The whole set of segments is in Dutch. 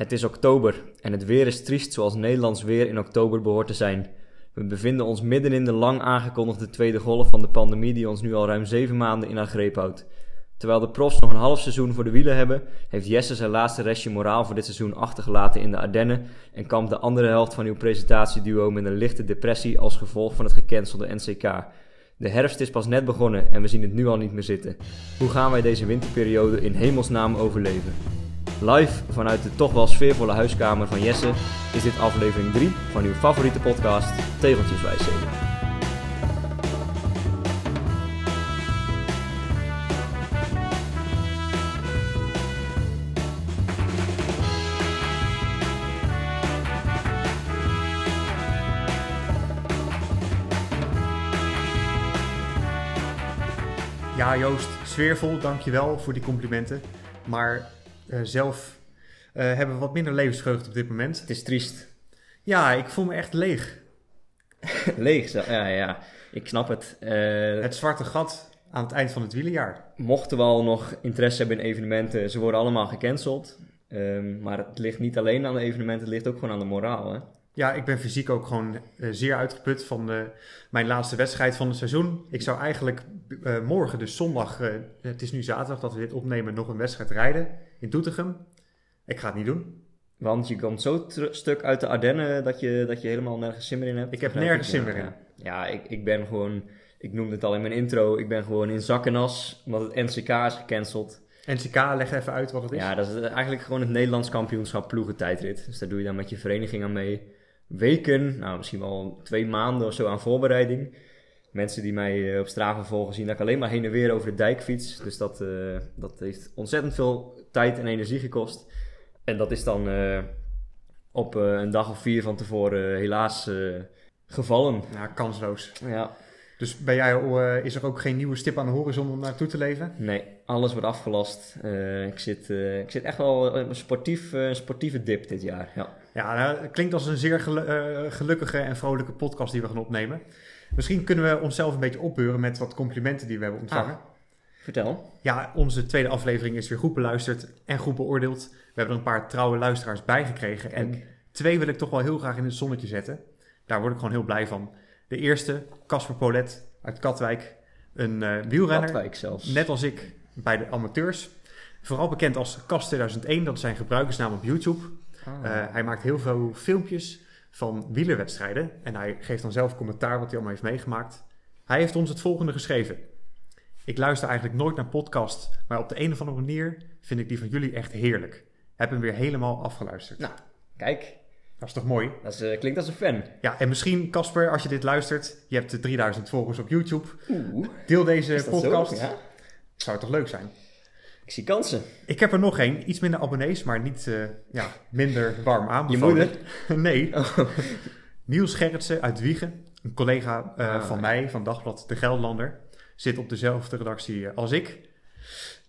Het is oktober en het weer is triest zoals Nederlands weer in oktober behoort te zijn. We bevinden ons midden in de lang aangekondigde tweede golf van de pandemie die ons nu al ruim zeven maanden in haar greep houdt. Terwijl de profs nog een half seizoen voor de wielen hebben, heeft Jesse zijn laatste restje moraal voor dit seizoen achtergelaten in de Ardennen en kampt de andere helft van uw presentatieduo met een lichte depressie als gevolg van het gecancelde NCK. De herfst is pas net begonnen en we zien het nu al niet meer zitten. Hoe gaan wij deze winterperiode in hemelsnaam overleven? Live vanuit de toch wel sfeervolle huiskamer van Jesse is dit aflevering 3 van uw favoriete podcast Tegeltjeswijsheden. Ja, Joost, sfeervol, dankjewel voor die complimenten. Maar zelf eh, hebben wat minder levensvreugde op dit moment. Het is triest. Ja, ik voel me echt leeg. Leeg, zo- ja, ja, ik snap het. Eh, Het zwarte gat aan het eind van het wielenjaar. mochten we al nog interesse hebben in evenementen, ze worden allemaal gecanceld. Ehm, maar het ligt niet alleen aan de evenementen, het ligt ook gewoon aan de moraal. Hè? Ja, ik ben fysiek ook gewoon eh, zeer uitgeput van mijn laatste wedstrijd van het seizoen. Ik zou eigenlijk eh, morgen, dus zondag, eh, het is nu zaterdag dat we dit opnemen, nog een wedstrijd rijden in Doetinchem. Ik ga het niet doen. Want je komt zo stuk uit de Ardennen dat je, dat je helemaal nergens zin meer in hebt. Ik heb nergens zin meer in. Ja, ja ik, ik ben gewoon, ik noemde het al in mijn intro, ik ben gewoon in zak en as, omdat het NCK is gecanceld. NCK, leg even uit wat het is. Ja, dat is eigenlijk gewoon het Nederlands kampioenschap ploegentijdrit. Dus daar doe je dan met je vereniging aan mee. Weken, nou misschien wel twee maanden of zo aan voorbereiding. Mensen die mij eh, op Strava volgen zien dat ik alleen maar heen en weer over de dijk fiets. Dus dat, eh, dat heeft ontzettend veel tijd en energie gekost. En dat is dan eh, op een dag of vier van tevoren helaas gevallen. Ja, kansloos. Ja, Dus bij jou eh, is er ook geen nieuwe stip aan de horizon om naartoe te leven? nee, alles wordt afgelast. Ik, zit, ik zit echt wel een sportief, sportieve dip dit jaar. Ja. Ja, nou, het klinkt als een zeer gelu- eh, gelukkige en vrolijke podcast die we gaan opnemen. Misschien kunnen we onszelf een beetje opbeuren met wat complimenten die we hebben ontvangen. Vertel. Ja, onze tweede aflevering is weer goed beluisterd en goed beoordeeld. We hebben er een paar trouwe luisteraars bij gekregen. En Kijk. twee wil ik toch wel heel graag in het zonnetje zetten. Daar word ik gewoon heel blij van. De eerste, Casper Polet uit Katwijk. Een eh, wielrenner, Katwijk zelfs. net als ik, bij de amateurs. Vooral bekend als Cas 2001, dat is zijn gebruikersnaam op YouTube. Ah. Eh, hij maakt heel veel filmpjes van wielerwedstrijden. En hij geeft dan zelf commentaar wat hij allemaal heeft meegemaakt. Hij heeft ons het volgende geschreven. Ik luister eigenlijk nooit naar podcast, maar op de een of andere manier vind ik die van jullie echt heerlijk. Heb hem weer helemaal afgeluisterd. Nou, kijk, Dat is toch mooi? dat is, eh, klinkt als een fan. Ja, en misschien Casper, als je dit luistert, je hebt de 3000 volgers op YouTube. Oeh, Deel deze podcast. zo? Ja. Zou toch leuk zijn? Ik zie kansen. Ik heb er nog één, iets minder abonnees, maar niet eh, ja, minder warm Je aanbevolen. moeder? nee, Oh. Niels Gerritsen uit Wiegen, een collega eh, Ah, van ja. mij van Dagblad De Gelderlander, zit op dezelfde redactie eh, als ik.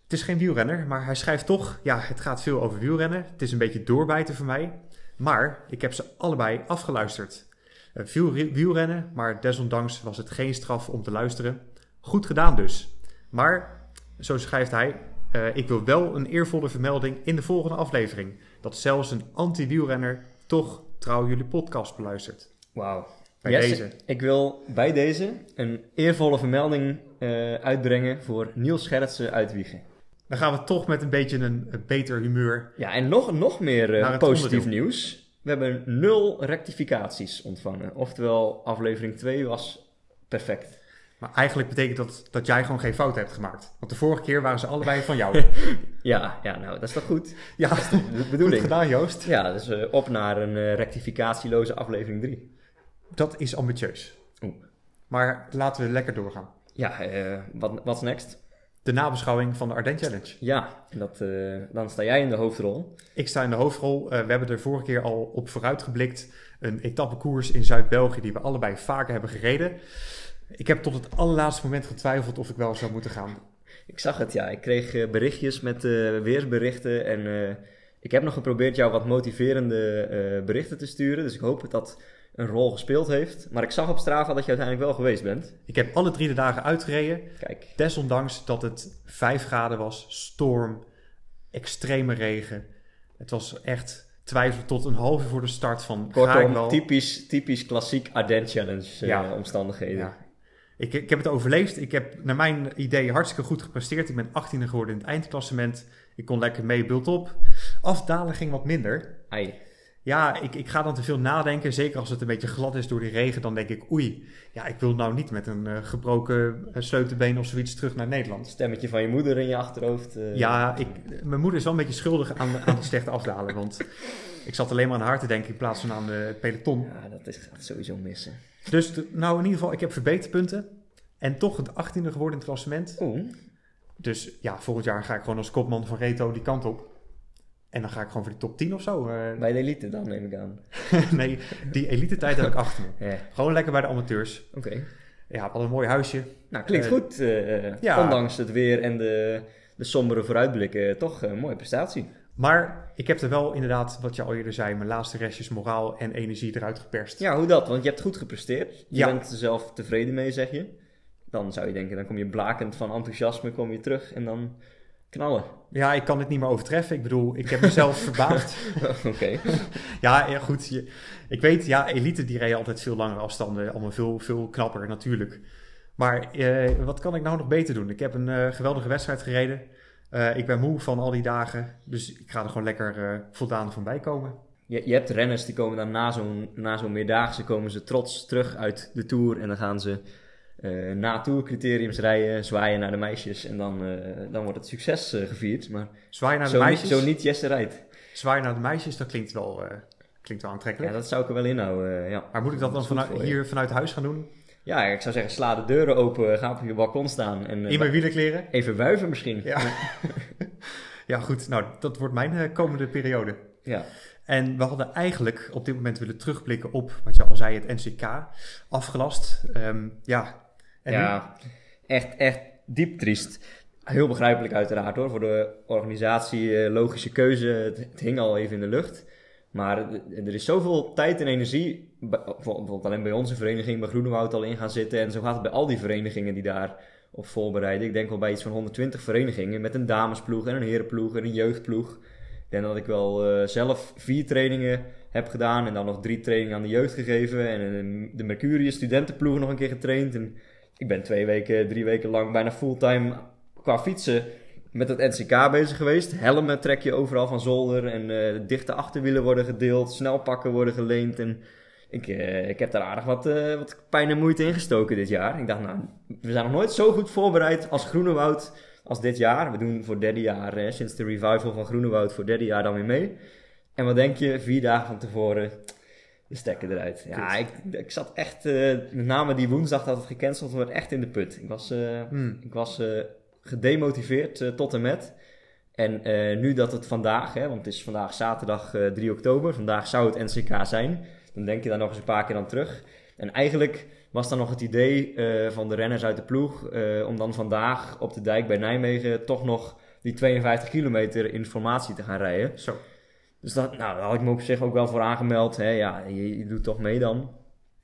Het is geen wielrenner, maar hij schrijft toch, ja, het gaat veel over wielrennen. Het is een beetje doorbijten voor mij, maar ik heb ze allebei afgeluisterd. Eh, veel wielrennen, maar desondanks was het geen straf om te luisteren. Goed gedaan dus. Maar, zo schrijft hij, eh, ik wil wel een eervolle vermelding in de volgende aflevering. Dat zelfs een anti-wielrenner toch trouw jullie podcast beluistert. Wauw. Bij deze. Ik wil bij deze een eervolle vermelding eh, uitbrengen voor Niels Gerritsen uit Wiegen. Dan gaan we toch met een beetje een, een beter humeur. Ja, en nog, nog meer eh, positief onderdeel. nieuws. We hebben nul rectificaties ontvangen. Oftewel, aflevering 2 was perfect. Maar eigenlijk betekent dat dat jij gewoon geen fout hebt gemaakt. Want de vorige keer waren ze allebei van jou. Ja, ja, nou, dat is toch goed? ja, De goed bedoeling. gedaan Joost. Ja, dus eh, op naar een eh, rectificatieloze aflevering 3. Dat is ambitieus. Oeh. Maar laten we lekker doorgaan. Ja, eh, wat what's next? De nabeschouwing van de Ardennes Challenge. Ja, dat, dan sta jij in de hoofdrol. Ik sta in de hoofdrol. We hebben er vorige keer al op vooruit geblikt. Een etappekoers in Zuid-België die we allebei vaker hebben gereden. Ik heb tot het allerlaatste moment getwijfeld of ik wel zou moeten gaan. Ik zag het, ja. Ik kreeg eh, berichtjes met eh, weersberichten en eh, ik heb nog geprobeerd jou wat motiverende berichten te sturen. Dus ik hoop dat dat een rol gespeeld heeft. Maar ik zag op Strava dat je uiteindelijk wel geweest bent. Ik heb alle drie de dagen uitgereden. Kijk, Desondanks dat het 5 graden was, storm, extreme regen. Het was echt twijfelen tot een half uur voor de start van Kortom, wel... typisch, typisch klassiek Ardennes Challenge Ja. omstandigheden. Ja. Ik, ik heb het overleefd. Ik heb naar mijn idee hartstikke goed gepresteerd. Ik ben 18e geworden in het eindklassement. Ik kon lekker mee, bult op. Afdalen ging wat minder. Ai. Ja, ik, ik ga dan te veel nadenken. Zeker als het een beetje glad is door die regen. Dan denk ik, oei, ja, ik wil nou niet met een eh, gebroken uh, sleutelbeen of zoiets terug naar Nederland. Stemmetje van je moeder in je achterhoofd. eh. Ja, ik, mijn moeder is wel een beetje schuldig aan, aan het slechte afdalen. Want ik zat alleen maar aan haar te denken in plaats van aan de peloton. Ja, dat is, gaat sowieso missen. Dus nou, in ieder geval, ik heb verbeterpunten. En toch het 18e geworden in het klassement. Oeh, Dus ja, volgend jaar ga ik gewoon als kopman van Reto die kant op. En dan ga ik gewoon voor die top 10 of zo. eh. bij de elite dan neem ik aan. nee, die elite tijd heb ik achter me. Ja, Gewoon lekker bij de amateurs. oké. Ja, hadden een mooi huisje. Nou, klinkt Eh, goed. eh, ja. Ondanks het weer en de, de sombere vooruitblikken. Toch een mooie prestatie. Maar ik heb er wel inderdaad, wat je al eerder zei, mijn laatste restjes moraal en energie eruit geperst. Ja, hoe dat? Want je hebt goed gepresteerd. Je Ja. bent er zelf tevreden mee, zeg je. Dan zou je denken, dan kom je blakend van enthousiasme, kom je terug en dan knallen. Ja, ik kan het niet meer overtreffen. Ik bedoel, ik heb mezelf verbaasd. Oké. Ja, ja goed. Je, ik weet, ja, elite die rijden altijd veel langere afstanden. Allemaal veel, veel knapper natuurlijk. Maar eh, wat kan ik nou nog beter doen? Ik heb een eh, geweldige wedstrijd gereden. Eh, ik ben moe van al die dagen. Dus ik ga er gewoon lekker voldaan van bij komen. Je, je hebt renners die komen dan na zo'n, na zo'n meerdaagse komen ze trots terug uit de Tour. En dan gaan ze eh, na Tourcriteriums rijden, zwaaien naar de meisjes. En dan, eh, dan wordt het succes eh, gevierd. Maar Zwaai naar de zo, niet, meisjes. zo niet Jesse rijdt. Zwaai naar de meisjes, dat klinkt wel, klinkt wel Ja, aantrekkelijk. dat zou ik er wel inhouden. ja. Maar moet ik dat dan vanuit, hier vanuit huis gaan doen? Ja, ik zou zeggen, sla de deuren open, ga op je balkon staan. En In mijn wielerkleren? even wuiven misschien. Ja. ja, goed. Nou, dat wordt mijn komende periode. Ja. En we hadden eigenlijk op dit moment willen terugblikken op, wat je al zei, het NCK. Afgelast. Ehm, ja. En nu? ja, echt, echt diep triest. Heel begrijpelijk uiteraard hoor, voor de organisatie, eh, logische keuze. Het, het hing al even in de lucht. Maar er is zoveel tijd en energie, bij- bijvoorbeeld alleen bij onze vereniging, bij Groenewoud al in gaan zitten. En zo gaat het bij al die verenigingen die daar op voorbereiden. Ik denk wel bij iets van 120 verenigingen met een damesploeg en een herenploeg en een jeugdploeg. Ik denk dat ik wel eh, zelf vier trainingen heb gedaan en dan nog drie trainingen aan de jeugd gegeven. En eh, de Mercurius studentenploeg nog een keer getraind. En ik ben twee weken, drie weken lang bijna fulltime qua fietsen met het NCK bezig geweest. Helmen trek je overal van zolder en eh, dichte achterwielen worden gedeeld, snelpakken worden geleend. En ik, eh, ik heb daar aardig wat, eh, wat pijn en moeite in gestoken dit jaar. Ik dacht, nou, we zijn nog nooit zo goed voorbereid als Groenewoud als dit jaar. We doen voor derde jaar, sinds de revival van Groenewoud, voor derde jaar dan weer mee. En wat denk je, vier dagen van tevoren, de stekker eruit. Ja, ik, ik zat echt, eh, met name die woensdag dat het gecanceld wordt, echt in de put. Ik was, eh, Hmm. ik was eh, gedemotiveerd tot en met. En nu dat het vandaag, hè, want het is vandaag zaterdag eh, 3 oktober, vandaag zou het NCK zijn, dan denk je daar nog eens een paar keer aan terug. En eigenlijk was dan nog het idee van de renners uit de ploeg om dan vandaag op de dijk bij Nijmegen toch nog die 52 kilometer in formatie te gaan rijden. Zo. Dus dat, nou, daar had ik me op zich ook wel voor aangemeld. Hè. Ja, je, je doet toch mee dan.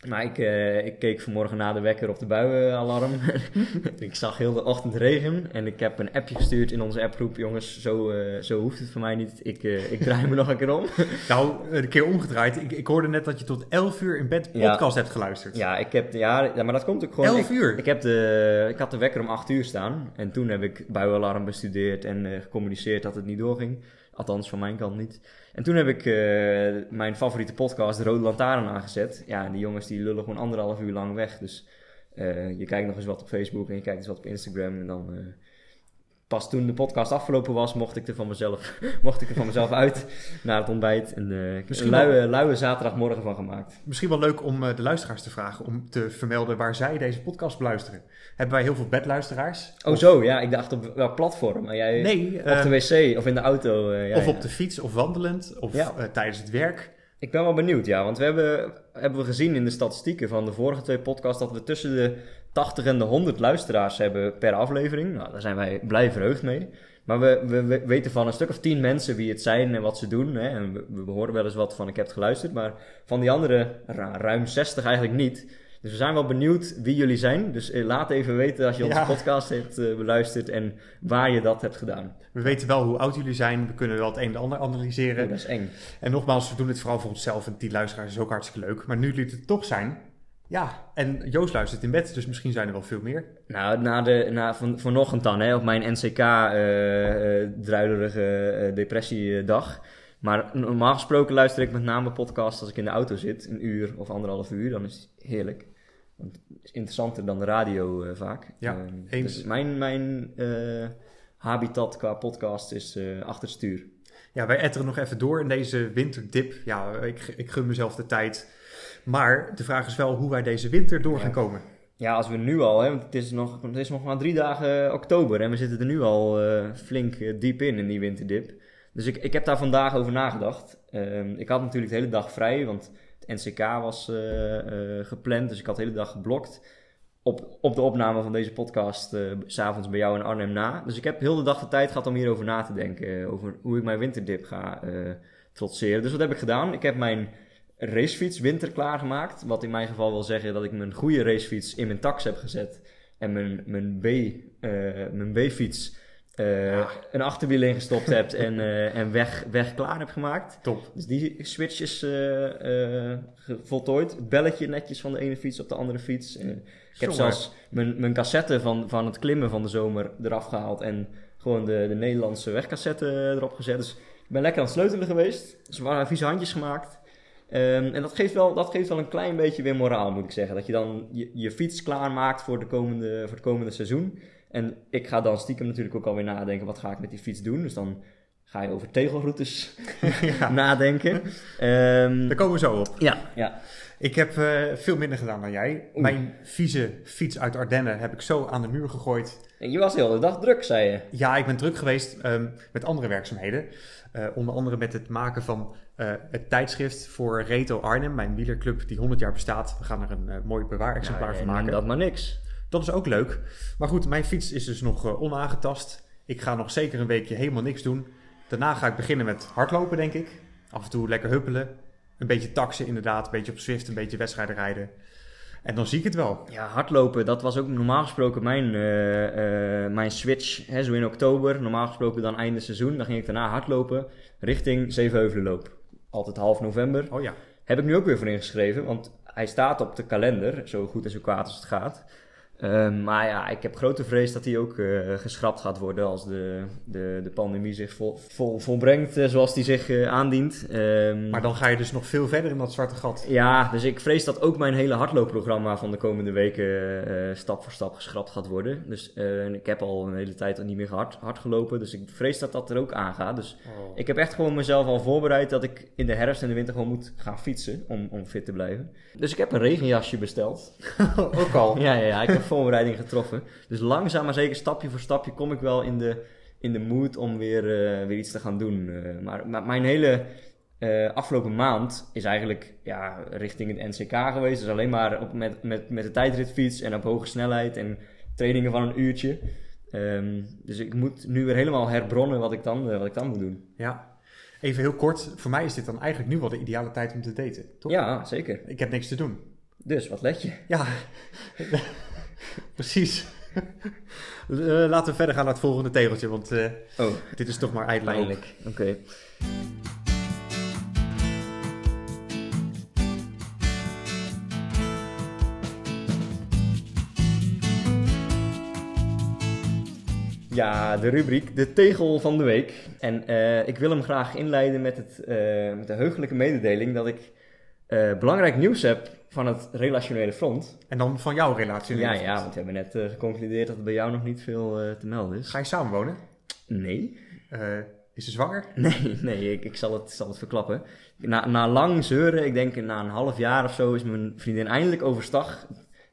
Maar ik, eh, ik keek vanmorgen na de wekker op de buienalarm. ik zag heel de ochtend regen. En ik heb een appje gestuurd in onze appgroep. Jongens, zo, eh, zo hoeft het voor mij niet. Ik, eh, ik draai me nog een keer om. Nou, een keer omgedraaid. Ik, ik hoorde net dat je tot 11 uur in bed Ja. podcast hebt geluisterd. Ja, ik heb, ja, maar dat komt ook gewoon... 11 ik, uur? Ik, heb de, ik had de wekker om 8 uur staan. En toen heb ik buienalarm bestudeerd en gecommuniceerd dat het niet doorging. Althans, van mijn kant niet. En toen heb ik eh, mijn favoriete podcast, De Rode Lantaarn, aangezet. Ja, die jongens die lullen gewoon anderhalf uur lang weg. Dus eh, je kijkt nog eens wat op Facebook en je kijkt eens wat op Instagram. En dan... Pas toen de podcast afgelopen was, mocht ik er van mezelf, mocht ik er van mezelf uit naar het ontbijt. En ik heb Misschien een luie, luie zaterdagmorgen van gemaakt. Misschien wel leuk om eh, de luisteraars te vragen om te vermelden waar zij deze podcast beluisteren. Hebben wij heel veel bedluisteraars? Oh Of- zo, ja, ik dacht op welk platform. Maar jij Nee, op de wc of in de auto. eh, ja, of ja. op de fiets of wandelend of Ja. tijdens het werk. Ik ben wel benieuwd, ja. Want we hebben, hebben we gezien in de statistieken van de vorige twee podcasts... dat we tussen de 80 en de 100 luisteraars hebben per aflevering. Nou, daar zijn wij blij verheugd mee. Maar we, we, we weten van een stuk of 10 mensen wie het zijn en wat ze doen. Hè. En we, we horen wel eens wat van ik heb het geluisterd. Maar van die andere ruim 60 eigenlijk niet. Dus we zijn wel benieuwd wie jullie zijn. Dus eh, laat even weten als je onze Ja. podcast hebt eh, beluisterd en waar je dat hebt gedaan. We weten wel hoe oud jullie zijn. We kunnen wel het een en ander analyseren. Oh, dat is eng. En nogmaals, we doen het vooral voor onszelf. En die luisteraars is ook hartstikke leuk. Maar nu jullie het toch zijn. Ja, en Joost luistert in bed. Dus misschien zijn er wel veel meer. Nou, na de, na, van, vanochtend dan, hè, op mijn NCK-druilerige eh, depressiedag. Maar normaal gesproken luister ik met name podcasts als ik in de auto zit. Een uur of anderhalf uur, dan is het heerlijk. Want het is interessanter dan de radio eh, vaak. Ja, Ehm, eens. Dus mijn, mijn eh, habitat qua podcast is eh, achter stuur. Ja, wij etteren nog even door in deze winterdip. Ja, ik, ik gun mezelf de tijd. Maar de vraag is wel hoe wij deze winter door Ja. gaan komen. Ja, als we nu al, hè, want het is nog, het is nog maar drie dagen oktober en we zitten er nu al eh, flink eh, diep in, in die winterdip. Dus ik, ik heb daar vandaag over nagedacht. Ehm, ik had natuurlijk de hele dag vrij, want het NCK was eh, eh, gepland, dus ik had de hele dag geblokt. Op, op de opname van deze podcast, eh, s s'avonds bij jou in Arnhem na. Dus ik heb heel de dag de tijd gehad om hierover na te denken, eh, over hoe ik mijn winterdip ga eh, trotseren. Dus wat heb ik gedaan? Ik heb mijn racefiets winter klaargemaakt. Wat in mijn geval wil zeggen dat ik mijn goede racefiets in mijn tax heb gezet. En mijn, mijn, B, eh, mijn B-fiets eh, Ah. een achterwiel ingestopt heb en, eh, en weg, weg klaar heb gemaakt. Top. Dus die switch is voltooid. Het belletje netjes van de ene fiets op de andere fiets. Eh, ik heb zelfs mijn, mijn cassette van, van het klimmen van de zomer eraf gehaald. En gewoon de, de Nederlandse wegcassette erop gezet. Dus ik ben lekker aan het sleutelen geweest. Waren vieze handjes gemaakt. Ehm, en dat geeft, wel, dat geeft wel een klein beetje weer moraal, moet ik zeggen. Dat je dan je, je fiets klaarmaakt voor, de komende, voor het komende seizoen. En ik ga dan stiekem natuurlijk ook alweer nadenken, wat ga ik met die fiets doen? Dus dan ga je over tegelroutes ja, nadenken. Ehm, daar komen we zo op. ja, ja. Ik heb eh, veel minder gedaan dan jij. Oeh. Mijn vieze fiets uit Ardennen heb ik zo aan de muur gegooid. En je was de hele dag druk, zei je. Ja, ik ben druk geweest ehm, met andere werkzaamheden. Eh, onder andere met het maken van eh, het tijdschrift voor Reto Arnhem, mijn wielerclub die 100 jaar bestaat. We gaan er een mooi bewaarexemplaar Nou, van maken. Dat maar niks. Dat is ook leuk. Maar goed, mijn fiets is dus nog onaangetast. Ik ga nog zeker een weekje helemaal niks doen. Daarna ga ik beginnen met hardlopen, denk ik. Af en toe lekker huppelen. Een beetje taxen inderdaad. Een beetje op Zwift, een beetje wedstrijden rijden. En dan zie ik het wel. Ja, hardlopen, dat was ook normaal gesproken mijn, eh, eh, mijn switch. Hè, zo in oktober, normaal gesproken dan einde seizoen. Dan ging ik daarna hardlopen richting Zevenheuvelenloop. Altijd half november. Oh ja. Heb ik nu ook weer voor ingeschreven, want hij staat op de kalender, zo goed en zo kwaad als het gaat. Ehm, maar ja, ik heb grote vrees dat hij ook eh, geschrapt gaat worden als de, de, de pandemie zich vol, vol, volbrengt eh, zoals die zich eh, aandient. Ehm, Maar dan ga je dus nog veel verder in dat zwarte gat. ja, dus ik vrees dat ook mijn hele hardloopprogramma van de komende weken stap voor stap geschrapt gaat worden. Dus ik heb al een hele tijd niet meer hard, hard gelopen, dus ik vrees dat dat er ook aangaat. Dus ik heb echt gewoon mezelf al voorbereid dat ik in de herfst en de winter gewoon moet gaan fietsen om, om fit te blijven. Dus ik heb een regenjasje besteld. ook al. Ja, ja, ja, ik heb voorbereiding getroffen. Dus langzaam maar zeker, stapje voor stapje, kom ik wel in de, in de mood om weer, eh, weer iets te gaan doen. Eh, maar, maar mijn hele eh, afgelopen maand is eigenlijk ja, richting het NCK geweest. Dus alleen maar op, met, met, met de tijdritfiets en op hoge snelheid en trainingen van een uurtje. Ehm, dus ik moet nu weer helemaal herbronnen wat ik dan, wat ik dan moet doen. Ja. Even heel kort. Voor mij is dit dan eigenlijk nu wel de ideale tijd om te daten. Toch? Ja, zeker. Ik heb niks te doen. Dus wat let je? Ja. Precies. Eh, laten we verder gaan naar het volgende tegeltje. Want eh, Oh, dit is toch maar pijnlijk. Oké. Ja, de rubriek De Tegel van de Week. En eh, ik wil hem graag inleiden met, het, met de heugelijke mededeling dat ik belangrijk nieuws heb van het relationele front. En dan van jouw relatie. Ja, ja, want we hebben net eh, geconcludeerd dat er bij jou nog niet veel eh, te melden is. Ga je samenwonen? Nee. Eh, is ze zwanger? Nee, nee, ik, ik zal, het, zal het verklappen. Na, na lang zeuren, ik denk na een half jaar of zo, is mijn vriendin eindelijk overstag.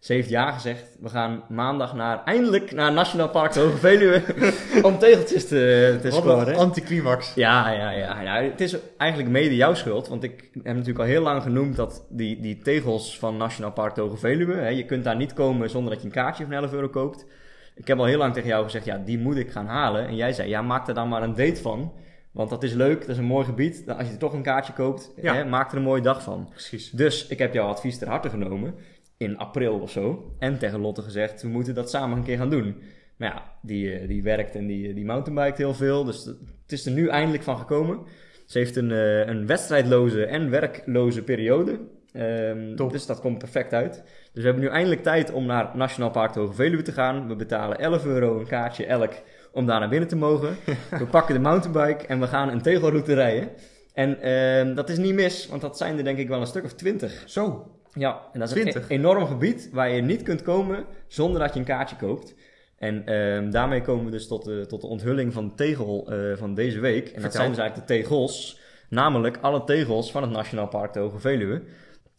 Ze heeft ja gezegd. We gaan maandag naar, eindelijk naar Nationaal Park Hoge Veluwe om tegeltjes te, te Wat een scoren. anticlimax. Ja, ja, ja, ja. Het is eigenlijk mede jouw schuld. Want ik heb natuurlijk al heel lang genoemd dat die, die tegels van Nationaal Park Hoge Veluwe... Hè, je kunt daar niet komen zonder dat je een kaartje van 11 euro koopt. Ik heb al heel lang tegen jou gezegd, ja, die moet ik gaan halen. En jij zei, ja, maak er dan maar een date van. Want dat is leuk, dat is een mooi gebied. Als je toch een kaartje koopt, Ja. hè, maak er een mooie dag van. Precies. Dus ik heb jouw advies ter harte genomen. In april of zo. En tegen Lotte gezegd, we moeten dat samen een keer gaan doen. Maar ja, die, eh, die werkt en die, die mountainbijkt heel veel. Dus het is er nu eindelijk van gekomen. Ze heeft een, eh, een wedstrijdloze en werkloze periode. Ehm, dus dat komt perfect uit. Dus we hebben nu eindelijk tijd om naar Nationaal Park de Hoge Veluwe te gaan. We betalen 11 euro een kaartje elk om daar naar binnen te mogen. we pakken de mountainbike en we gaan een tegelroute rijden. En ehm, dat is niet mis, want dat zijn er denk ik wel een stuk of 20. Zo, Ja, en dat is 20? een e- enorm gebied waar je niet kunt komen zonder dat je een kaartje koopt. En ehm, daarmee komen we dus tot de, tot de onthulling van de tegel eh, van deze week. En dat zijn dus eigenlijk de tegels, namelijk alle tegels van het Nationaal Park de Hoge Veluwe.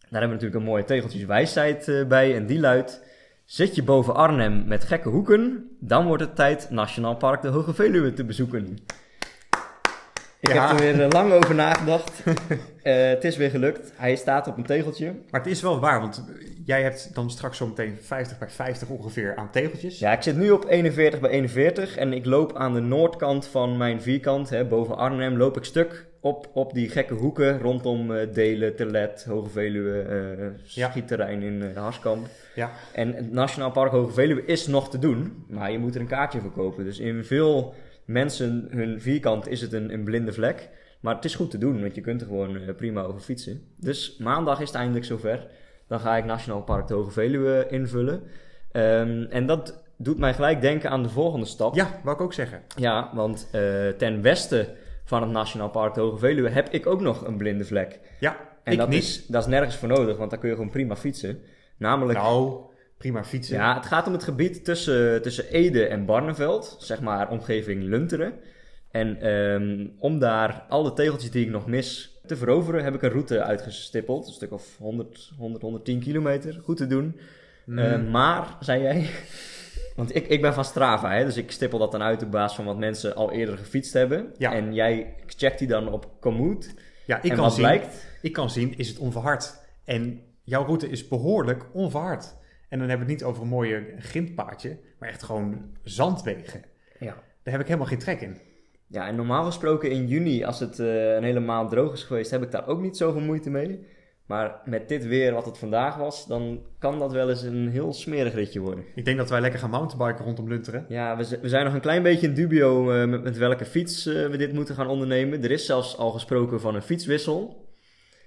Daar hebben we natuurlijk een mooie tegeltjeswijsheid eh, bij en die luidt... Zit je boven Arnhem met gekke hoeken, dan wordt het tijd Nationaal Park de Hoge Veluwe te bezoeken. Ik Ja. heb er weer eh, lang over nagedacht. Eh, het is weer gelukt. Hij staat op een tegeltje. maar het is wel waar, want jij hebt dan straks zometeen 50 bij 50 ongeveer aan tegeltjes. Ja, ik zit nu op 41 bij 41 en ik loop aan de noordkant van mijn vierkant, hè, boven Arnhem, loop ik stuk op, op die gekke hoeken rondom eh, Delen, Terlet, Hoge Veluwe, Ja. schietterrein in eh, Harskamp. Ja. En het Nationaal Park Hoge Veluwe is nog te doen, maar je moet er een kaartje voor kopen. Dus in veel mensen hun vierkant is het een, een blinde vlek. Maar het is goed te doen, want je kunt er gewoon eh, prima over fietsen. Dus maandag is het eindelijk zover. Dan ga ik Nationaal Park de Hoge Veluwe invullen. Ehm, en dat doet mij gelijk denken aan de volgende stap. Ja, wou ik ook zeggen. Ja, want eh, ten westen van het Nationaal Park de Hoge Veluwe heb ik ook nog een blinde vlek. Ja, En ik dat, niet. Is, dat is nergens voor nodig, want daar kun je gewoon prima fietsen. Namelijk, Nou, prima fietsen. ja, het gaat om het gebied tussen, tussen Ede en Barneveld, zeg maar omgeving Lunteren. En ehm, om daar al de tegeltjes die ik nog mis te veroveren, heb ik een route uitgestippeld. Een stuk of 100, 100 110 kilometer. Goed te doen. Mm. Eh, maar, zei jij, want ik, ik ben van Strava, hè, dus ik stippel dat dan uit op basis van wat mensen al eerder gefietst hebben. Ja. En jij checkt die dan op Komoot. ja, ik en kan wat zien, blijkt? ik kan zien, is het onverhard. En jouw route is behoorlijk onverhard. En dan hebben we het niet over een mooie grindpaadje, maar echt gewoon zandwegen. Ja. Daar heb ik helemaal geen trek in. Ja, en normaal gesproken in juni, als het eh, een hele maand droog is geweest, heb ik daar ook niet zoveel moeite mee. Maar met dit weer wat het vandaag was, dan kan dat wel eens een heel smerig ritje worden. Ik denk dat wij lekker gaan mountainbiken rondom Lunteren. Ja, we, zijn nog een klein beetje in dubio eh, met, met welke fiets eh, we dit moeten gaan ondernemen. Er is zelfs al gesproken van een fietswissel.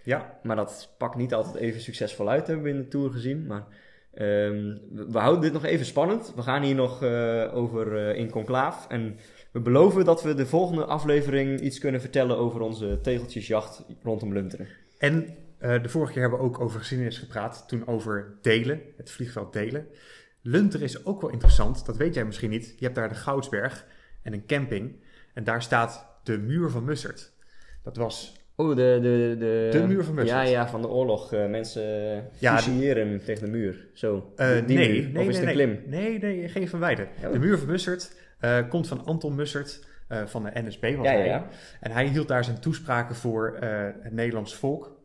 Ja, Maar dat pakt niet altijd even succesvol uit, hebben we in de Tour gezien. Maar ehm, we, houden dit nog even spannend. We gaan hier nog eh, over eh, in conclaaf. En we beloven dat we de volgende aflevering iets kunnen vertellen over onze tegeltjesjacht rondom Lunteren. En eh, de vorige keer hebben we ook over geschiedenis gepraat. Toen over Delen, het vliegveld Delen. Lunteren is ook wel interessant. Dat weet jij misschien niet. Je hebt daar de Goudsberg en een camping. En daar staat de muur van Mussert. Dat was... Oh, de, de, de, De muur van Mussert. Ja, ja, van de oorlog. Eh, mensen Ja, de- tegen de muur. Zo. Die nee, muur. nee, of is nee, het een klim? Nee, nee, geen van beide. Oh. De muur van Mussert eh, komt van Anton Mussert van de NSB. Was Ja, ja, hij. ja. En hij hield daar zijn toespraken voor het Nederlands volk.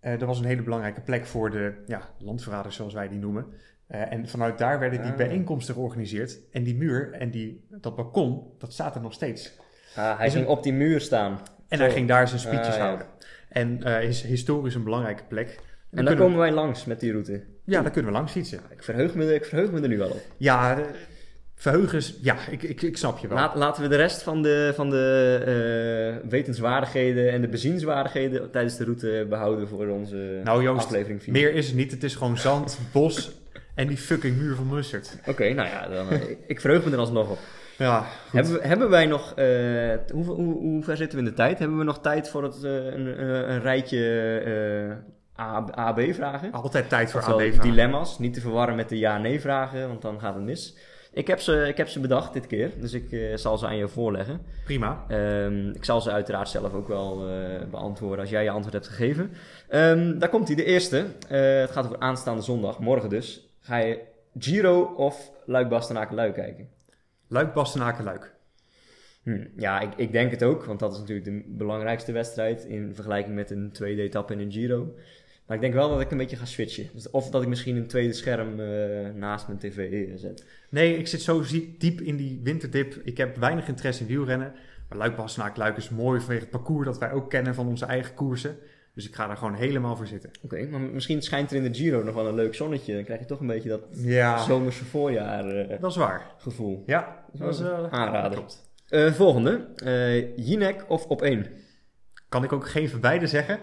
Dat was een hele belangrijke plek voor de ja, landverraders, zoals wij die noemen. En vanuit daar werden die Ah. bijeenkomsten georganiseerd. En die muur en die, dat balkon, dat staat er nog steeds. Ah, hij Is ging een- op die muur staan. En hij ging daar zijn speeches Ah, ja. houden. En eh, is historisch een belangrijke plek. En daar komen wij langs met die route. ja, daar kunnen we langs fietsen. Ik verheug me, ik verheug me er nu al op. Ja, eh, verheugen is... Ja, ik, ik, ik snap je wel. Laat, laten we de rest van de, van de eh, wetenswaardigheden en de bezienswaardigheden tijdens de route behouden voor onze nou Joost, aflevering 4. meer is het niet. Het is gewoon zand, bos en die fucking muur van Mussert. Oké, nou ja, dan, ik verheug me er alsnog op. Ja. Hebben, hebben wij nog, eh, hoe, hoe, hoe ver zitten we in de tijd? Hebben we nog tijd voor het, eh, een, een, een rijtje eh A-B-vragen? Altijd tijd voor AB-vragen. dilemma's, niet te verwarren met de ja-nee vragen, want dan gaat het mis. Ik heb ze, ik heb ze bedacht dit keer, dus ik eh, zal ze aan je voorleggen. Prima. Ehm, ik zal ze uiteraard zelf ook wel eh, beantwoorden als jij je antwoord hebt gegeven. Ehm, daar komt hij, de eerste. Eh, het gaat over aanstaande zondag, morgen dus. Ga je Giro of Luik Bastenaken Luik kijken? Luik, Bastenaken, Luik. Hm, ja, ik, ik denk het ook, want dat is natuurlijk de belangrijkste wedstrijd in vergelijking met een tweede etappe in een Giro. Maar ik denk wel dat ik een beetje ga switchen. Dus of dat ik misschien een tweede scherm eh, naast mijn tv eh, zet. Nee, ik zit zo diep in die winterdip. Ik heb weinig interesse in wielrennen. Maar Luik, Bastenaken, Luik is mooi vanwege het parcours dat wij ook kennen van onze eigen koersen. Dus ik ga daar gewoon helemaal voor zitten. Oké, maar misschien schijnt er in de Giro nog wel een leuk zonnetje. Dan krijg je toch een beetje dat Ja, zomerse voorjaar eh, dat is waar. gevoel. Ja, dat is Oh, eh, aanrader. klopt. Eh, volgende. Jinek of op één? Kan ik ook geen van beide zeggen?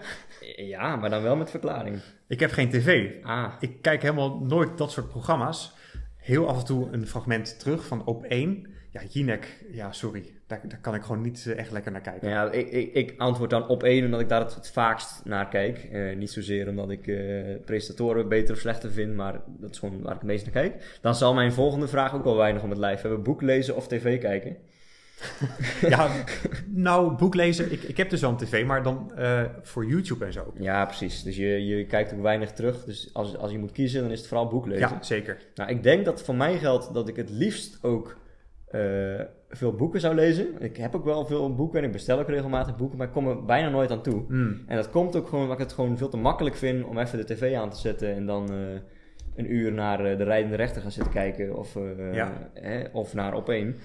Ja, maar dan wel met verklaring. Ik heb geen tv. Ah, Ik kijk helemaal nooit dat soort programma's. Heel af en toe een fragment terug van op één. Ja, Jinek, ja, sorry. Daar, daar kan ik gewoon niet eh, echt lekker naar kijken. ja, ik, ik, ik antwoord dan op één omdat ik daar het, het vaakst naar kijk. Eh, niet zozeer omdat ik eh, presentatoren beter of slechter vind, maar dat is gewoon waar ik het meest naar kijk. Dan zal mijn volgende vraag ook wel weinig om het lijf hebben. Boek lezen of tv kijken? Ja, nou, boek lezen. Ik, ik heb dus wel een tv, maar dan voor YouTube en zo. Ja, precies. Dus je, je kijkt ook weinig terug. Dus als, als je moet kiezen, dan is het vooral boek lezen. Ja, zeker. Nou, ik denk dat voor mij geldt dat ik het liefst ook veel boeken zou lezen. Ik heb ook wel veel boeken en ik bestel ook regelmatig boeken, maar ik kom er bijna nooit aan toe. Mm. En dat komt ook gewoon omdat ik het gewoon veel te makkelijk vind om even de tv aan te zetten en dan eh, een uur naar eh, de rijdende rechter gaan zitten kijken of, eh, Ja. of naar op één.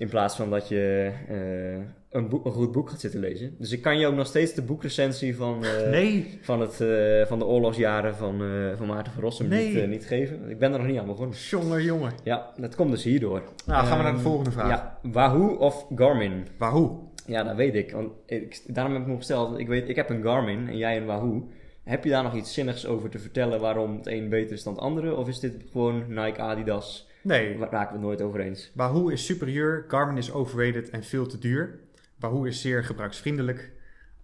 In plaats van dat je eh, een, boek, een goed boek gaat zitten lezen. Dus ik kan je ook nog steeds de boekrecensie van, eh, Nee, van, het, eh, van de oorlogsjaren van, van Maarten van Rossum Nee. niet, niet geven. Ik ben er nog niet aan begonnen. jongen, jongen. Ja, dat komt dus hierdoor. Nou, gaan we naar de Ehm, volgende vraag. Ja, Wahoo of Garmin? Wahoo. Ja, dat weet ik. Want ik daarom heb ik me gesteld. Ik weet, ik heb een Garmin en jij een Wahoo. Heb je daar nog iets zinnigs over te vertellen waarom het een beter is dan het andere? Of is dit gewoon Nike, Adidas? Nee, Waar raken we het nooit over eens? Wahoo is superieur, Garmin is overrated en veel te duur. Wahoo is zeer gebruiksvriendelijk,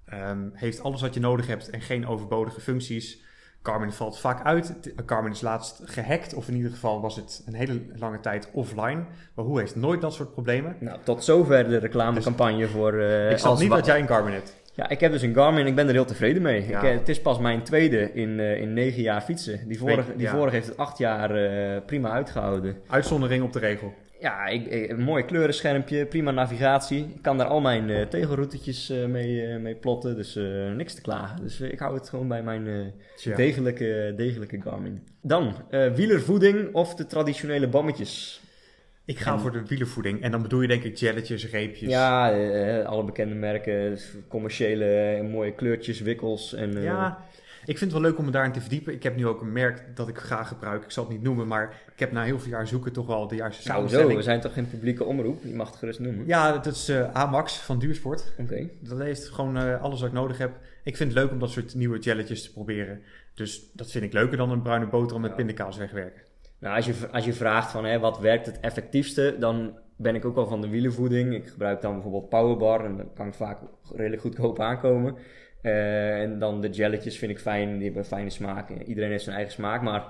ehm, heeft alles wat je nodig hebt en geen overbodige functies. Garmin valt vaak uit. Het- Garmin is laatst gehackt, of in ieder geval was het een hele lange tijd offline. Wahoo heeft nooit dat soort problemen. Nou, tot zover de reclamecampagne voor... eh, ik snap niet dat jij een Garmin hebt. Ja, ik heb dus een Garmin en ik ben er heel tevreden mee. Ja. Ik, eh, het is pas mijn tweede in, eh, in negen jaar fietsen. Die vorige, die ja. vorige heeft het acht jaar eh, prima uitgehouden. Uitzondering op de regel. Ja, ik, ik- een mooi kleurenschermpje, prima navigatie. Ik kan daar al mijn tegelroutetjes eh, mee, mee plotten, dus niks te klagen. Dus ik hou het gewoon bij mijn degelijke, degelijke Garmin. Dan, wielervoeding of de traditionele bammetjes? Ik ga En- voor de wielervoeding. En dan bedoel je denk ik jelletjes, reepjes. Ja, eh, alle bekende merken, commerciële eh, mooie kleurtjes, wikkels en... eh, Ja, ik vind het wel leuk om me daarin te verdiepen. Ik heb nu ook een merk dat ik graag gebruik. Ik zal het niet noemen, maar ik heb na heel veel jaar zoeken toch wel de juiste Nou zo, samenstelling. we zijn toch geen publieke omroep? Je mag het gerust noemen. Ja, dat is eh Amax van Duursport. Oké. Dat heeft gewoon alles wat ik nodig heb. Ik vind het leuk om dat soort nieuwe jelletjes te proberen. Dus dat vind ik leuker dan een bruine boterham met Ja. pindakaas wegwerken. Nou, als je, als je vraagt van hè, wat werkt het effectiefste, dan ben ik ook wel van de wielenvoeding. Ik gebruik dan bijvoorbeeld Powerbar en dan kan ik vaak redelijk goedkoop aankomen. Eh, en dan de jelletjes vind ik fijn, die hebben een fijne smaak. Iedereen heeft zijn eigen smaak, maar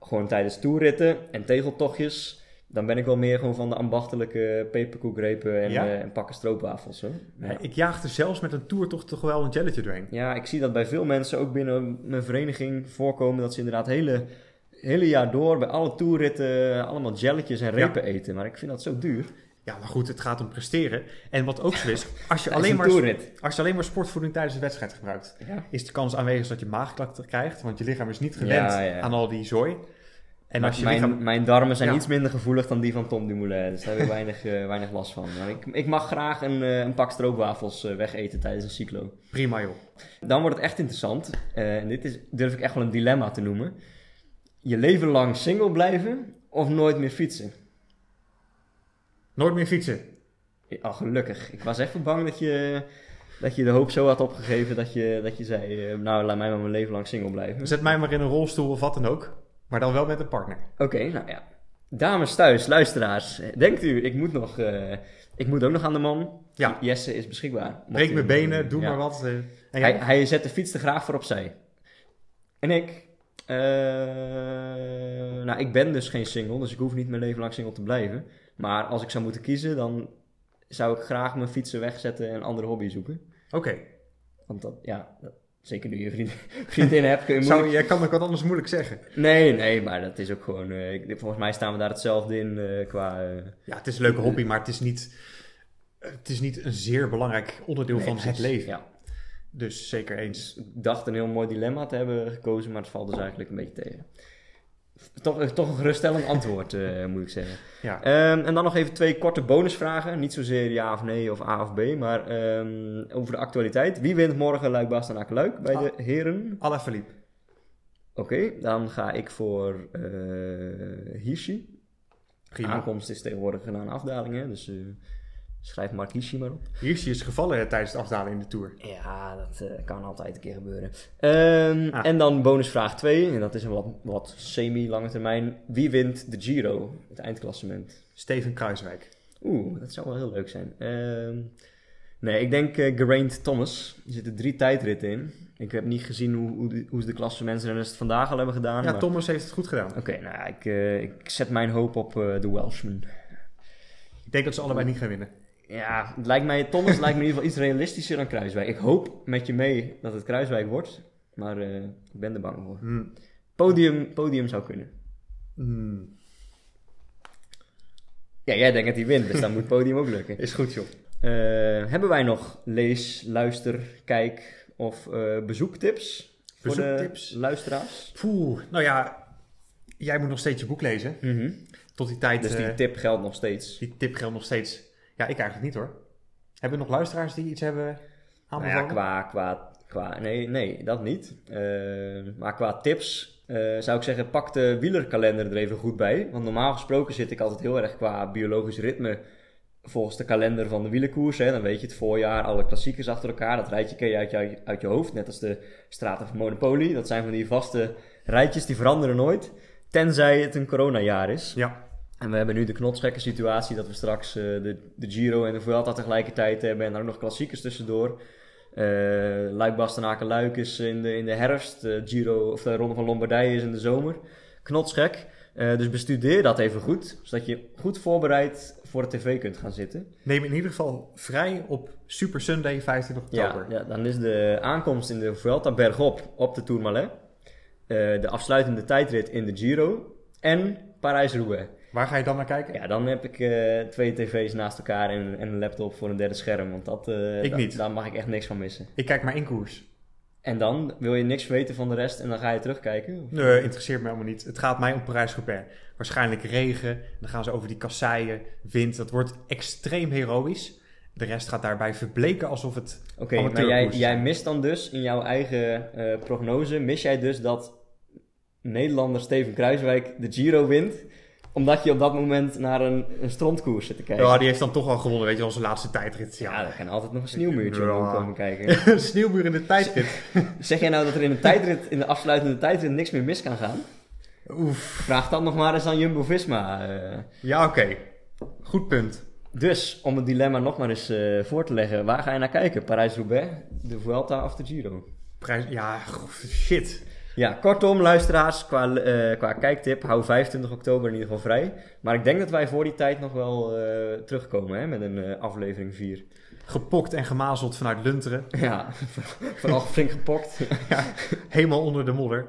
gewoon tijdens toerritten en tegeltochtjes, dan ben ik wel meer gewoon van de ambachtelijke peperkoekrepen en, Ja? eh, en pakken stroopwafels. Hoor. Ja. Ik jaag er zelfs met een tour toch, toch wel een jelletje doorheen. Ja, ik zie dat bij veel mensen ook binnen mijn vereniging voorkomen dat ze inderdaad hele, hele jaar door bij alle toerritten allemaal jelletjes en repen eten. Maar ik vind dat zo duur. Ja, maar goed, het gaat om presteren. En wat ook zo is, als je, alleen een maar, als je alleen maar sportvoeding tijdens de wedstrijd gebruikt, Ja. is de kans aanwezig dat je maagklachten krijgt. Want je lichaam is niet gewend Ja, aan al die zooi. En als je mijn, lichaam... mijn darmen zijn iets minder gevoelig dan die van Tom Dumoulin. Dus daar heb ik weinig, eh, weinig last van. Maar ik, ik mag graag een, eh, een pak stroopwafels eh, wegeten tijdens een cyclo. Prima joh. Dan wordt het echt interessant. En dit is, durf ik echt wel een dilemma te noemen. Je leven lang single blijven of nooit meer fietsen? Nooit meer fietsen. Ja, gelukkig. Ik was even bang dat je, dat je de hoop zo had opgegeven dat je, dat je zei... eh, nou, laat mij maar mijn leven lang single blijven. Zet mij maar in een rolstoel of wat dan ook. Maar dan wel met een partner. Oké, nou ja. Dames thuis, luisteraars. Denkt u, ik moet, nog, eh, ik moet ook nog aan de man? Ja. Jesse is beschikbaar. Breek mijn benen, doe Ja. maar wat. eh. Hij, hij zet de fiets er graag voor opzij. En ik... eh, nou, ik ben dus geen single, dus ik hoef niet mijn leven lang single te blijven. Maar als ik zou moeten kiezen, dan zou ik graag mijn fietsen wegzetten en een andere hobby zoeken. Oké. Want dat, ja, dat- zeker nu je vriend, vriendin hebt, kun je Zou moeilijk... Jij kan ook wat anders moeilijk zeggen. Nee, nee, maar dat is ook gewoon... eh, ik- volgens mij staan we daar hetzelfde in eh, qua... Ja, het is een leuke hobby, maar het is niet, het is niet een zeer belangrijk onderdeel nee, van het precies. leven. Ja, Dus zeker eens. ik dacht een heel mooi dilemma te hebben gekozen, maar het valt dus eigenlijk een beetje tegen. Toch, toch een geruststellend antwoord, eh, moet ik zeggen. Ja. Ehm, en dan nog even twee korte bonusvragen. Niet zozeer ja of nee of A of B, maar ehm, over de actualiteit. Wie wint morgen Luik Bastenaken Luik bij de heren? Alla Philippe. Oké, dan ga ik voor eh Hirschi. Aankomst is tegenwoordig gedaan afdaling, hè? dus eh, schrijf Mark Hirschi maar op. Hirschi is gevallen tijdens het afdalen in de Tour. Ja, dat eh, kan altijd een keer gebeuren. Ehm, Ah. En dan bonusvraag 2, en dat is een wat, wat semi-lange termijn. Wie wint de Giro, het eindklassement? Steven Kruiswijk. Oeh, dat zou wel heel leuk zijn. Ehm, nee, ik denk eh Geraint Thomas. Er zitten drie tijdritten in. Ik heb niet gezien hoe, hoe, de, hoe ze de klassementsrenners het vandaag al hebben gedaan. Ja, maar- Thomas heeft het goed gedaan. Oké, nou ja, ik, eh, ik zet mijn hoop op de Welshman. Ik denk dat ze allebei niet gaan winnen. Ja, het lijkt mij, Thomas lijkt me in ieder geval iets realistischer dan Kruiswijk. Ik hoop met je mee dat het Kruiswijk wordt, maar eh, ik ben er bang voor. Hmm. Podium, podium zou kunnen. Hmm. Ja, jij denkt dat hij wint, dus dan moet podium ook lukken. Is goed, joh. Eh, hebben wij nog lees, luister, kijk of eh, bezoektips? Voor Bezoektips? de luisteraars? Poeh, nou ja, jij moet nog steeds je boek lezen. Mhm. Tot die tijd, Dus die tip geldt nog steeds. die tip geldt nog steeds. Ja, ik eigenlijk niet hoor. Hebben we nog luisteraars die iets hebben Nou aanbevolen? ja, qua, qua, qua nee, nee, dat niet. Eh, maar qua tips eh, zou ik zeggen, pak de wielerkalender er even goed bij. Want normaal gesproken zit ik altijd heel erg qua biologisch ritme volgens de kalender van de wielerkoers. Hè. Dan weet je het voorjaar, alle klassiekers achter elkaar. Dat rijtje ken je uit, je uit je hoofd. Net als de straten van Monopoly. Dat zijn van die vaste rijtjes, die veranderen nooit. Tenzij het een coronajaar is. Ja, En we hebben nu de knotsgekke situatie dat we straks eh, de, de Giro en de Vuelta tegelijkertijd hebben en daar ook nog klassiekers tussendoor. Eh Luik Bastenaken Luik is in de, in de herfst, de Giro of de Ronde van Lombardije is in de zomer. Knotsgek. Eh, dus bestudeer dat even goed, zodat je goed voorbereid voor de tv kunt gaan zitten. neem in ieder geval vrij op Super Sunday 25 oktober. Ja, ja, dan is de aankomst in de Vuelta bergop op de Tourmalet. Eh de afsluitende tijdrit in de Giro en Parijs-Roubaix. Waar ga je dan naar kijken? Ja, dan heb ik eh, twee tv's naast elkaar en, en een laptop voor een derde scherm. Want dat, eh, Ik da- niet. daar mag ik echt niks van missen. Ik kijk maar in koers. En dan wil je niks weten van de rest en dan ga je terugkijken? Of- Nee, interesseert me helemaal niet. Het gaat mij om Parijs-Roubaix. Waarschijnlijk regen. Dan gaan ze over die kasseien, wind. Dat wordt extreem heroïs. De rest gaat daarbij verbleken alsof het... Oké, maar jij, jij mist dan dus in jouw eigen eh, prognose, mis jij dus dat Nederlander Steven Kruiswijk de Giro wint, omdat je op dat moment naar een, een strontkoers zit te kijken? Ja, die heeft dan toch al gewonnen, weet je, onze laatste tijdrit. Ja, Ja, daar kan altijd nog een sneeuwmuurtje Ja. om komen kijken. Sneeuwmuur in de tijdrit. Zeg jij nou dat er in, een tijdrit, in de afsluitende tijdrit niks meer mis kan gaan? Oef. Vraag dat nog maar eens aan Jumbo-Visma. eh. Ja, oké. Goed punt. Dus, om het dilemma nog maar eens eh, voor te leggen. Waar ga je naar kijken? Parijs-Roubaix, de Vuelta of de Giro? Prijs... Ja, shit. Ja, kortom, luisteraars, qua, eh, qua kijktip, hou 25 oktober in ieder geval vrij. Maar ik denk dat wij voor die tijd nog wel eh, terugkomen hè, met een eh, aflevering 4. Gepokt en gemazeld vanuit Lunteren. Ja, vooral flink gepokt. Helemaal onder de modder.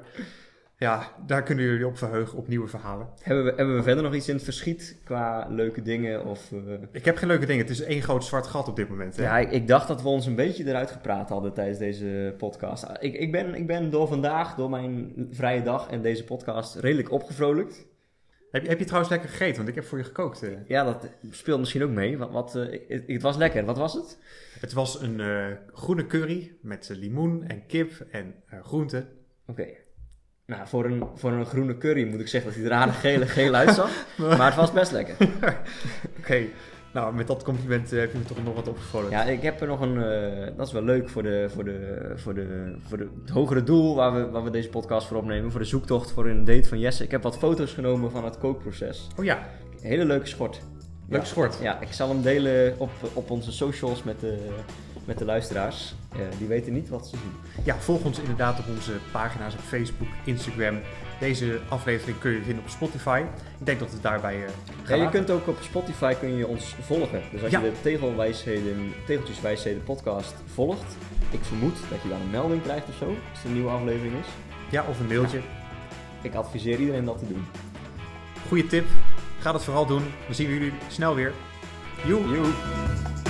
Ja, daar kunnen jullie op verheugen, op nieuwe verhalen. hebben, we, hebben we verder nog iets in het verschiet qua leuke dingen? Of, eh, Ik heb geen leuke dingen. Het is één groot zwart gat op dit moment. Hè? Ja, ik, ik dacht dat we ons een beetje eruit gepraat hadden tijdens deze podcast. Ik, ik, ben, ik ben door vandaag, door mijn vrije dag en deze podcast, redelijk opgevrolijkt. Heb, je, heb je trouwens lekker gegeten? Want ik heb voor je gekookt. eh. Ja, dat speelt misschien ook mee. Wat, wat, eh, het, het was lekker. Wat was het? Het was een groene curry met limoen en kip en groenten. Oké. Nou, voor een, voor een groene curry moet ik zeggen dat hij er aardig geel, geel uitzag. maar het was best lekker. Oké, nou met dat compliment eh, heb je me toch nog wat opgevallen. Ja, ik heb er nog een... eh, dat is wel leuk voor, de, voor, de, voor, de, voor de, het hogere doel waar we, waar we deze podcast voor opnemen. Voor de zoektocht voor een date van Jesse. Ik heb wat foto's genomen van het kookproces. Oh ja, Hele leuke schort. leuk Ja. schort. Ja, ik zal hem delen op, op onze socials met de, met de luisteraars. Eh, die weten niet wat ze zien. Ja, volg ons inderdaad op onze pagina's op Facebook, Instagram. Deze aflevering kun je vinden op Spotify. Ik denk dat het daarbij eh Ja, je kunt ook op Spotify kun je ons volgen. Dus als Ja. je de Tegelwijsheden, Tegeltjeswijsheden podcast volgt, ik vermoed dat je dan een melding krijgt of zo, als er een nieuwe aflevering is. Ja, of een mailtje. Ik adviseer iedereen dat te doen. Goeie tip. Ga dat vooral doen. Dan zien we jullie snel weer. Joe!